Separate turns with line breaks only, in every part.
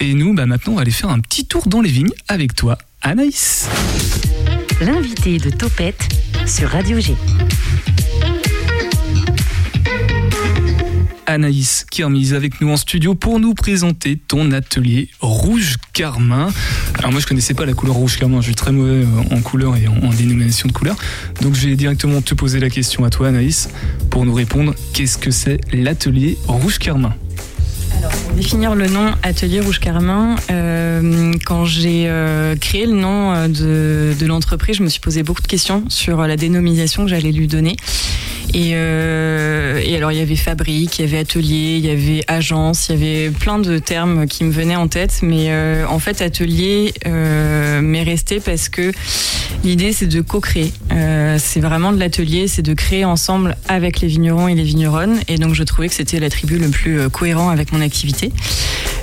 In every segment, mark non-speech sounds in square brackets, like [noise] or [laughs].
Et nous, bah maintenant, on va aller faire un petit tour dans les vignes avec toi, Anaïs.
L'invité de Topette sur Radio G.
Anaïs qui est mise avec nous en studio pour nous présenter ton atelier rouge carmin. Alors moi je connaissais pas la couleur rouge carmin, je suis très mauvais euh, en couleur et en, dénomination de couleur. Donc je vais directement te poser la question à toi Anaïs pour nous répondre qu'est-ce que c'est l'atelier rouge carmin?
Alors, pour définir le nom Atelier Rouge Carmin, euh, quand j'ai euh, créé le nom de, de l'entreprise, je me suis posé beaucoup de questions sur la dénomination que j'allais lui donner. Euh, et, alors il y avait fabrique, il y avait atelier, il y avait agence, il y avait plein de termes qui me venaient en tête. Mais euh, en fait, atelier euh, m'est resté parce que l'idée c'est de co-créer. c'est vraiment de l'atelier, c'est de créer ensemble avec les vignerons et les vigneronnes. Et donc je trouvais que c'était l'attribut le plus cohérent avec mon activité.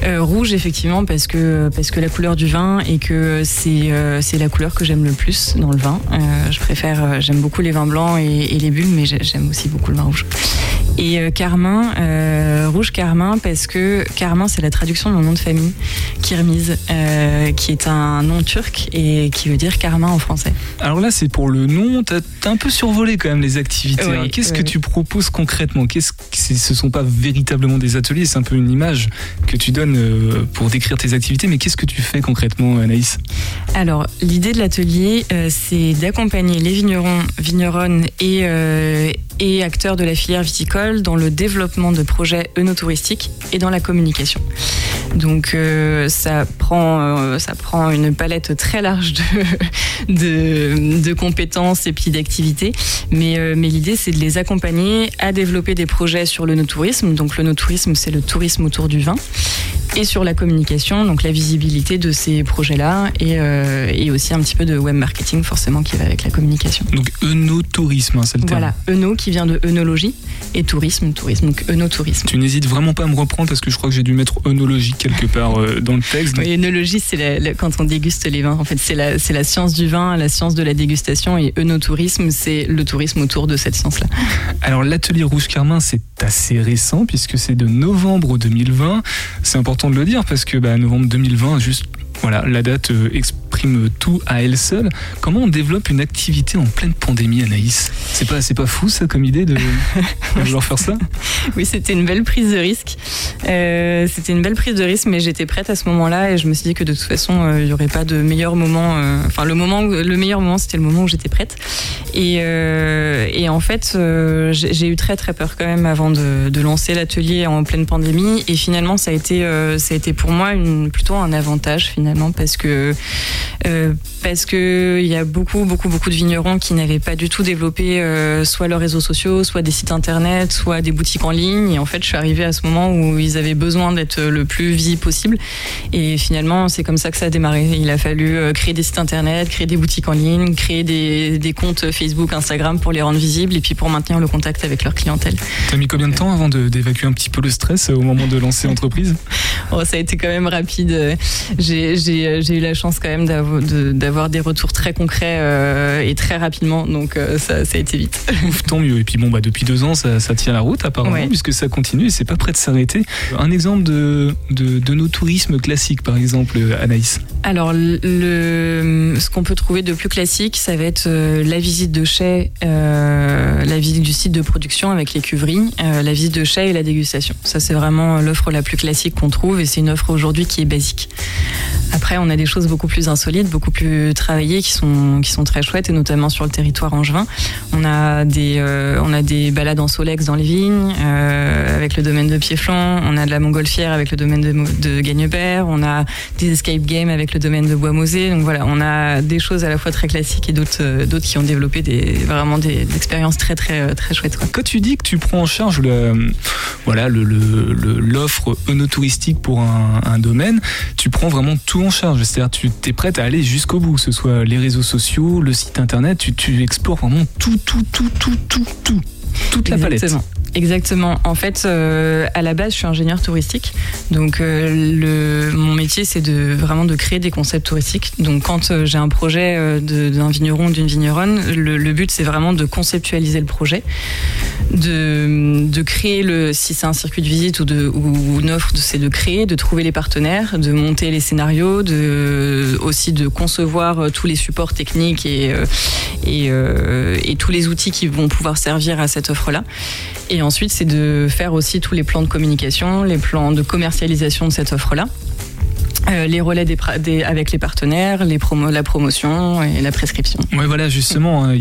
Rouge effectivement parce que parce que la couleur du vin et que c'est c'est la couleur que j'aime le plus dans le vin. je préfère, j'aime beaucoup les vins blancs et, et les bulles, mais j'aime aussi beaucoup le vin rouge. Et euh, Carmin, euh, rouge Carmin, parce que Carmin, c'est la traduction de mon nom de famille, Kirmiz, euh, qui est un nom turc et qui veut dire Carmin en français.
Alors là, c'est pour le nom, t'as as un peu survolé quand même les activités. Hein. Qu'est-ce que tu proposes concrètement? Qu'est-ce ce sont pas véritablement des ateliers, c'est un peu une image que tu donnes pour décrire tes activités, mais qu'est-ce que tu fais concrètement, Anaïs?
Alors, l'idée de l'atelier, c'est d'accompagner les vignerons, vigneronnes et, et acteurs de la filière viticole dans le développement de projets œnotouristiques et dans la communication. Donc euh, ça, prend, euh, ça prend une palette très large de, [laughs] de, compétences et puis d'activités, mais, euh, mais l'idée c'est de les accompagner à développer des projets sur le no-tourisme. Donc le no-tourisme c'est le tourisme autour du vin et sur la communication, donc la visibilité de ces projets-là et, et, aussi un petit peu de web marketing forcément qui va avec la communication.
Donc œnotourisme, hein, c'est le terme.
Voilà, œno qui vient de œnologie et tourisme, tourisme, donc œnotourisme.
Tu n'hésites vraiment pas à me reprendre parce que je crois que j'ai dû mettre œnologie quelque part euh, dans le texte.
Oui, œnologie, c'est quand on déguste les vins. En fait, c'est la, la science du vin, la science de la dégustation et œnotourisme, c'est le tourisme autour de cette science-là.
Alors l'atelier Rouge Carmin, c'est assez récent puisque c'est de novembre 2020. C'est important de le dire parce que bah, novembre 2020, juste voilà, la date euh, exprime tout à elle seule. Comment on développe une activité en pleine pandémie, Anaïs? C'est pas, pas fou ça comme idée de, vouloir faire ça? [laughs]
Oui, c'était une belle prise de risque. Euh, c'était une belle prise de risque, mais j'étais prête à ce moment-là et je me suis dit que de toute façon, euh, il n'y aurait pas de meilleur moment. enfin, le moment, le meilleur moment, c'était le moment où j'étais prête. Et, et, en fait, j'ai eu très très peur quand même avant de, lancer l'atelier en pleine pandémie. Et finalement, ça a été, ça a été pour moi plutôt un avantage finalement parce que euh, parce que il y a beaucoup beaucoup beaucoup de vignerons qui n'avaient pas du tout développé euh, soit leurs réseaux sociaux, soit des sites internet, soit des boutiques en ligne. Et en fait, je suis arrivée à ce moment où ils avaient besoin d'être le plus visible possible. Et finalement, c'est comme ça que ça a démarré. Il a fallu euh, créer des sites internet, créer des boutiques en ligne, créer des, des comptes Facebook, Instagram pour les rendre visibles et puis pour maintenir le contact avec leur clientèle.
T'as mis combien de temps avant d'évacuer un petit peu le stress au moment de lancer l'entreprise?
Oh, Ça a été quand même rapide. J'ai j'ai eu la chance quand même d'avoir des retours très concrets euh, et très rapidement, donc euh, ça, a été vite. [laughs]
tant mieux. Et puis bon, bah, depuis deux ans, ça, tient la route apparemment, puisque ça continue et c'est pas prêt de s'arrêter. Un exemple de, de, nos tourismes classiques, par exemple, Anaïs
Alors, ce qu'on peut trouver de plus classique, ça va être la visite de chai, la visite du site de production avec les cuveries, la visite de chai et la dégustation. Ça, c'est vraiment l'offre la plus classique qu'on trouve et c'est une offre aujourd'hui qui est basique. Après, on a des choses beaucoup plus insolites, beaucoup plus travaillées, qui sont, qui sont très chouettes, et notamment sur le territoire angevin. On a des, euh, on a des balades en solex dans les vignes, euh, avec le domaine de Piéflan. On a de la montgolfière avec le domaine de, de Gagnebert. On a des escape games avec le domaine de Bois-Mosé. Donc voilà, on a des choses à la fois très classiques et d'autres, euh, d'autres qui ont développé des, vraiment des, expériences très, très, très chouettes.
Quand tu dis que tu prends en charge le, voilà, le, l'offre touristique pour un, un domaine, tu prends vraiment tout en charge. C'est-à-dire, tu es prête à aller jusqu'au bout, que ce soit les réseaux sociaux, le site internet, tu, tu explores vraiment tout, tout, tout, tout, tout, tout. Toute la palette.
Exactement. En fait, euh, à la base, je suis ingénieur touristique. Donc, euh, mon métier, c'est de vraiment de créer des concepts touristiques. Donc, quand j'ai un projet d'un vigneron, d'une vigneronne, le, but c'est vraiment de conceptualiser le projet, de, créer le, si c'est un circuit de visite ou, une offre, c'est de créer, de trouver les partenaires, de monter les scénarios, aussi de concevoir tous les supports techniques et tous les outils qui vont pouvoir servir à cette offre-là. Et ensuite, c'est de faire aussi tous les plans de communication, les plans de commercialisation de cette offre-là. Euh, les relais des, avec les partenaires, les promo, la promotion et la prescription.
Oui, voilà, justement, hein,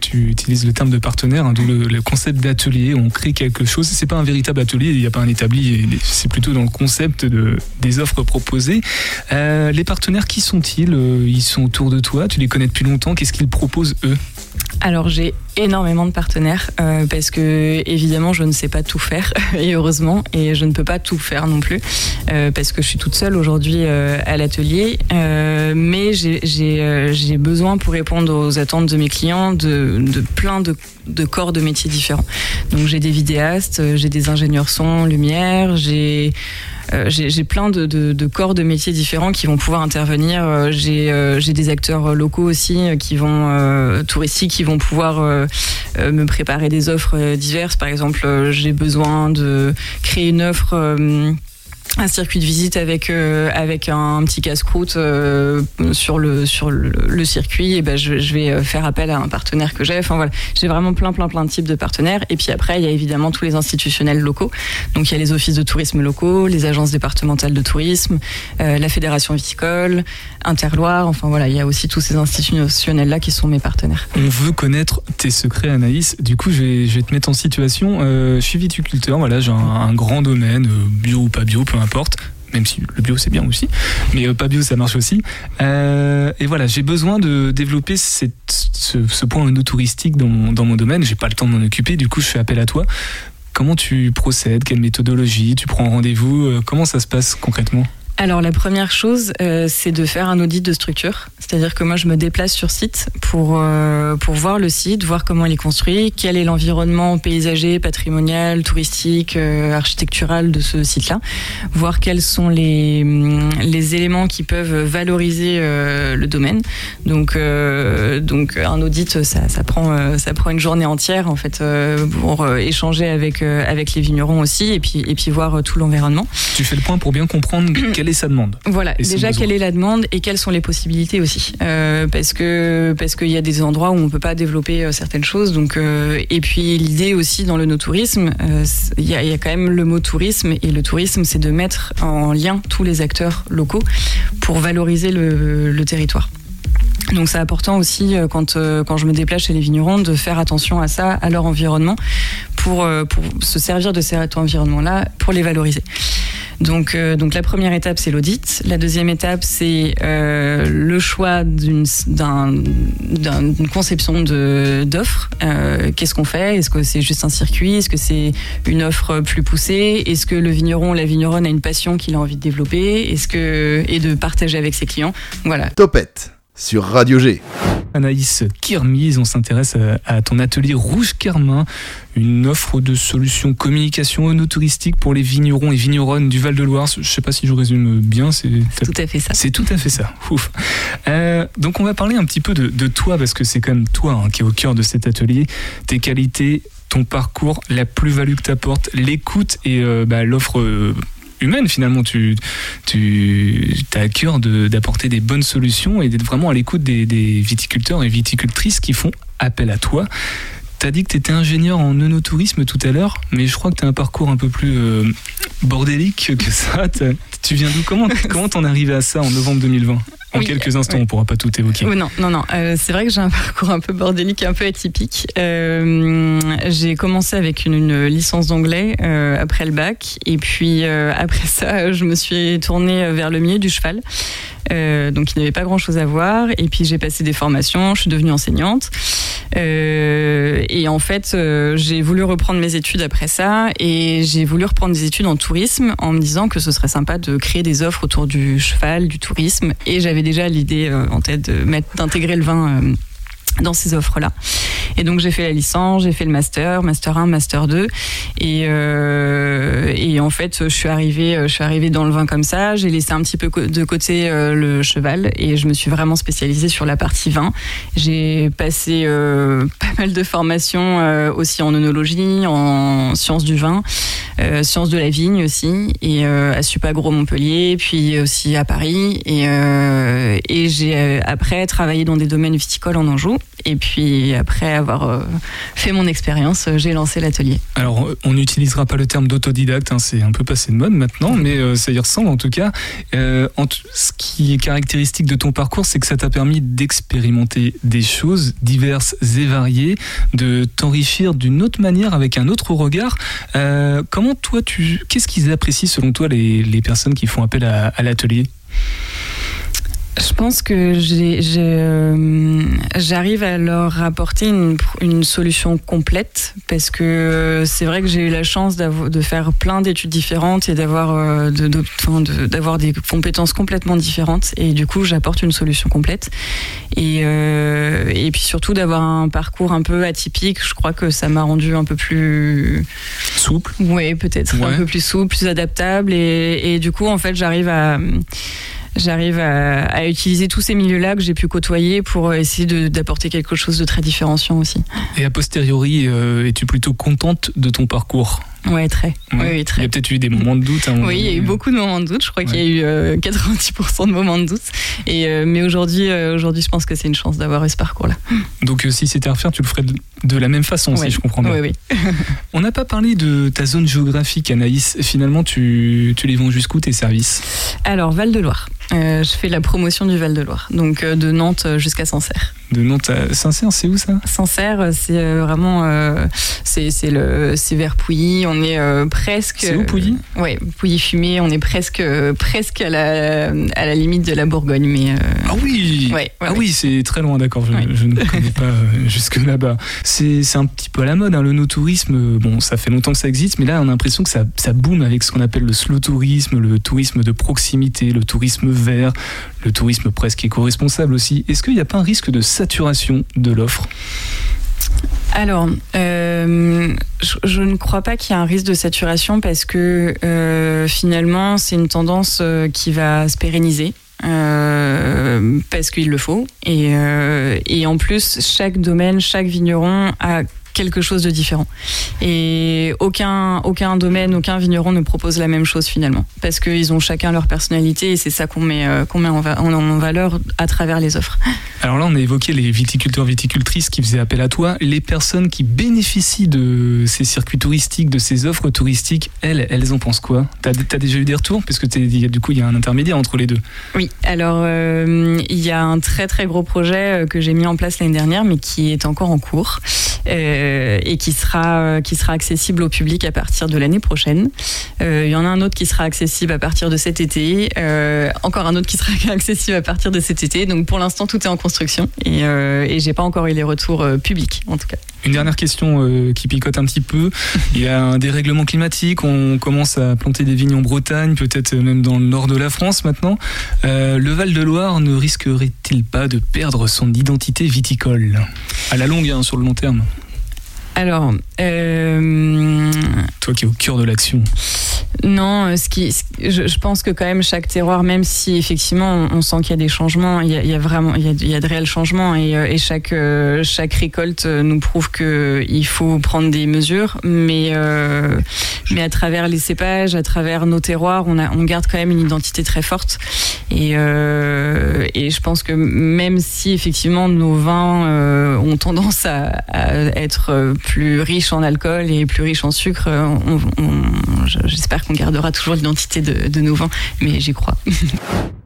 tu utilises le terme de partenaire, hein, d'où le, concept d'atelier. On crée quelque chose. C'est pas un véritable atelier, il n'y a pas un établi. C'est plutôt dans le concept de, des offres proposées. Euh, les partenaires, qui sont-ils euh, Ils sont autour de toi. Tu les connais depuis longtemps. Qu'est-ce qu'ils proposent eux?
Alors j'ai énormément de partenaires euh, parce que évidemment je ne sais pas tout faire [laughs] et heureusement et je ne peux pas tout faire non plus euh, parce que je suis toute seule aujourd'hui euh, à l'atelier mais j'ai besoin pour répondre aux attentes de mes clients de, plein de, corps de métiers différents donc j'ai des vidéastes j'ai des ingénieurs son lumière j'ai j'ai plein de, corps de métiers différents qui vont pouvoir intervenir. J'ai des acteurs locaux aussi qui vont touristiques qui vont pouvoir me préparer des offres diverses. Par exemple, j'ai besoin de créer une offre un circuit de visite avec euh, avec un, petit casse-croûte euh, sur le sur le, circuit. Et ben je, vais euh, faire appel à un partenaire que j'ai. Enfin voilà. J'ai vraiment plein plein plein de types de partenaires. Et puis après il y a évidemment tous les institutionnels locaux. Donc il y a les offices de tourisme locaux les agences départementales de tourisme la fédération viticole Interloire. Enfin voilà. Il y a aussi tous ces institutionnels là qui sont mes partenaires.
On veut connaître tes secrets Anaïs. Du coup je vais, te mettre en situation. Je suis viticulteur voilà j'ai un, un, grand domaine bio ou pas bio peu importe même si le bio c'est bien aussi, mais euh, pas bio ça marche aussi. Euh, et voilà, j'ai besoin de développer cette, ce, point touristique dans mon, dans mon domaine. J'ai pas le temps de m'en occuper, du coup je fais appel à toi. Comment tu procèdes? Quelle méthodologie? Tu prends rendez-vous? Euh, Comment ça se passe concrètement?
Alors la première chose, euh, c'est de faire un audit de structure. C'est-à-dire que moi, je me déplace sur site pour, euh, pour voir le site, voir comment il est construit, quel est l'environnement paysager, patrimonial, touristique, euh, architectural de ce site-là, voir quels sont les, hum, les éléments qui peuvent valoriser le domaine. Donc, donc un audit, ça, ça, prend, ça prend une journée entière en fait pour échanger avec, avec les vignerons aussi et puis, et puis voir tout l'environnement.
Tu fais le point pour bien comprendre quel sa demande.
Voilà, déjà quelle est la demande et quelles sont les possibilités aussi. Euh, parce que parce qu'il y a des endroits où on peut pas développer euh, certaines choses. Donc euh, et puis l'idée aussi dans le no-tourisme, il y, a, y, a quand même le mot tourisme et le tourisme, c'est de mettre en lien tous les acteurs locaux pour valoriser le, le territoire. Donc c'est important aussi quand, quand je me déplace chez les vignerons de faire attention à ça, à leur environnement, pour, pour se servir de cet environnement-là pour les valoriser. Donc, euh, donc la première étape, c'est l'audit. La deuxième étape, c'est euh, le choix d'une conception d'offre. Euh, Qu'est-ce qu'on fait? Est-ce que c'est juste un circuit? Est-ce que c'est une offre plus poussée? Est-ce que le vigneron la vigneronne a une passion qu'il a envie de développer? Est-ce que et de partager avec ses clients? Voilà.
Topette sur Radio G.
Anaïs Kirmise, on s'intéresse à, ton atelier Rouge Carmin, une offre de solutions communication onotouristique pour les vignerons et vigneronnes du Val-de-Loire. Je ne sais pas si je résume bien.
C'est tout à fait ça.
C'est tout à fait ça. Ouf. Euh, donc on va parler un petit peu de, toi parce que c'est quand même toi hein, qui est au cœur de cet atelier. Tes qualités, ton parcours, la plus-value que tu apportes, l'écoute et euh, bah, l'offre euh, humaine finalement. Tu, tu as à cœur d'apporter des bonnes solutions et d'être vraiment à l'écoute des, viticulteurs et viticultrices qui font appel à toi. Tu as dit que tu étais ingénieur en œnotourisme tout à l'heure, mais je crois que tu as un parcours un peu plus euh, bordélique que [laughs] ça. Tu viens d'où? Comment [laughs] comment t'en arrivé à ça en novembre 2020 en quelques instants, on pourra pas tout évoquer.
non, non, non. Euh, c'est vrai que j'ai un [laughs] parcours un peu bordélique, un peu atypique. Euh, j'ai commencé avec une, licence d'anglais euh, après le bac, et puis après ça, je me suis tournée vers le milieu du cheval. donc il n'y avait pas grand chose à voir. Et puis j'ai passé des formations, je suis devenue enseignante. Et en fait, j'ai voulu reprendre mes études après ça. Et j'ai voulu reprendre des études en tourisme en me disant que ce serait sympa de créer des offres autour du cheval, du tourisme. Et j'avais déjà l'idée euh, en tête d'intégrer le vin euh, dans ces offres-là. Et donc j'ai fait la licence, j'ai fait le master, master 1, master 2. Et, euh, et en fait, je suis arrivée, je suis arrivée dans le vin comme ça. J'ai laissé un petit peu de côté euh, le cheval et je me suis vraiment spécialisée sur la partie vin. J'ai passé euh, pas mal de formations euh, aussi en œnologie, en sciences du vin, sciences de la vigne aussi, et à Supagro Montpellier, puis aussi à Paris. Et, et j'ai après travaillé dans des domaines viticoles en Anjou. Et puis après avoir euh, fait mon expérience, euh, j'ai lancé l'atelier.
Alors, on n'utilisera pas le terme d'autodidacte, hein, c'est un peu passé de mode maintenant, mais euh, ça y ressemble en tout cas. Ce qui est caractéristique de ton parcours, c'est que ça t'a permis d'expérimenter des choses diverses et variées, de t'enrichir d'une autre manière, avec un autre regard. Comment toi, qu'est-ce qu'ils apprécient selon toi les, personnes qui font appel à l'atelier?
Je pense que euh, j'arrive à leur apporter une, une solution complète parce que euh, c'est vrai que j'ai eu la chance de faire plein d'études différentes et d'avoir euh, de- de- enfin, de- d'avoir des compétences complètement différentes et du coup j'apporte une solution complète et, euh, et puis surtout d'avoir un parcours un peu atypique je crois que ça m'a rendu un peu plus
Souple
oui, peut-être
Ouais.
un peu plus souple, plus adaptable, et, et du coup, en fait, j'arrive à j'arrive à, utiliser tous ces milieux-là que j'ai pu côtoyer pour essayer d'apporter quelque chose de très différenciant aussi.
Et a posteriori, euh, es-tu plutôt contente de ton parcours?
Ouais, très. Oui, oui,
Il y
très.
a peut-être eu des moments de doute. moment
Oui, il y a eu beaucoup de moments de doute. Je crois qu'il y a eu euh, 90% de moments de doute. Et euh, mais aujourd'hui, euh, aujourd'hui, je pense que c'est une chance d'avoir eu ce parcours-là.
Donc, euh, si c'était à refaire, tu le ferais de, la même façon,
Ouais.
si je comprends bien.
Oui, oui. [laughs]
On n'a pas parlé de ta zone géographique, Anaïs. Finalement, tu, tu les vends jusqu'où tes services?
Alors Val de Loire. Euh, je fais la promotion du Val de Loire, donc euh, de Nantes jusqu'à Sancerre.
De Nantes Saint-Cyr, c'est où ça?
Sancerre, c'est euh, vraiment euh, c'est c'est le c'est vers Pouilly. On est euh, presque.
C'est où, Pouilly?
euh, Ouais, Pouilly fumé. On est presque euh, presque à la à la limite de la Bourgogne, mais.
Ah oui
Ouais, ouais,
Ah
ouais.
oui, c'est très loin, d'accord. Je, ne connais pas [laughs] jusque là-bas. C'est un petit peu à la mode, hein, le no-tourisme. Bon, ça fait longtemps que ça existe, mais là, on a l'impression que ça, ça boom avec ce qu'on appelle le slow tourisme, le tourisme de proximité, le tourisme vert, le tourisme presque éco-responsable aussi. Est-ce qu'il n'y a pas un risque de saturation de l'offre
Alors, euh, je, ne crois pas qu'il y ait un risque de saturation parce que euh, finalement, c'est une tendance euh, qui va se pérenniser. parce qu'il le faut et, et en plus chaque domaine chaque vigneron a quelque chose de différent. Et aucun aucun domaine aucun vigneron ne propose la même chose finalement. Parce qu'ils ont chacun leur personnalité et c'est ça qu'on met euh, qu'on met en, va- en- en valeur à travers les offres. [laughs]
Alors là, on a évoqué les viticulteurs, viticultrices qui faisaient appel à toi. Les personnes qui bénéficient de ces circuits touristiques, de ces offres touristiques, elles, elles en pensent quoi? T'as as déjà eu des retours? Parce que du coup, il y a un intermédiaire entre les deux.
Oui, alors euh, il y a un très très gros projet euh, que j'ai mis en place l'année dernière, mais qui est encore en cours. Euh, et qui sera euh, qui sera accessible au public à partir de l'année prochaine. Euh, il y en a un autre qui sera accessible à partir de cet été, euh, encore un autre qui sera [laughs] accessible à partir de cet été. Donc pour l'instant tout est en construction et, euh, et j'ai pas encore eu les retours euh, publics en tout cas.
Une dernière question euh, qui picote un petit peu. [laughs] Il y a un dérèglement climatique, on commence à planter des vignes en Bretagne, peut-être même dans le nord de la France maintenant. Euh, le Val-de-Loire ne risquerait-il pas de perdre son identité viticole? À la longue, hein, sur le long terme.
Alors, euh,
Toi qui es au cœur de l'action.
Non, euh, ce qui, je, pense que quand même chaque terroir, même si effectivement on, sent qu'il y a des changements, il y a, vraiment, il y a, de réels changements et, euh, chaque euh, chaque récolte nous prouve que il faut prendre des mesures, mais mais à travers les cépages, à travers nos terroirs, on a, on garde quand même une identité très forte. Et et je pense que même si effectivement nos vins ont tendance à, être plus riches en alcool et plus riches en sucre, on- qu'on gardera toujours l'identité de, de nos vins, mais j'y crois. [laughs]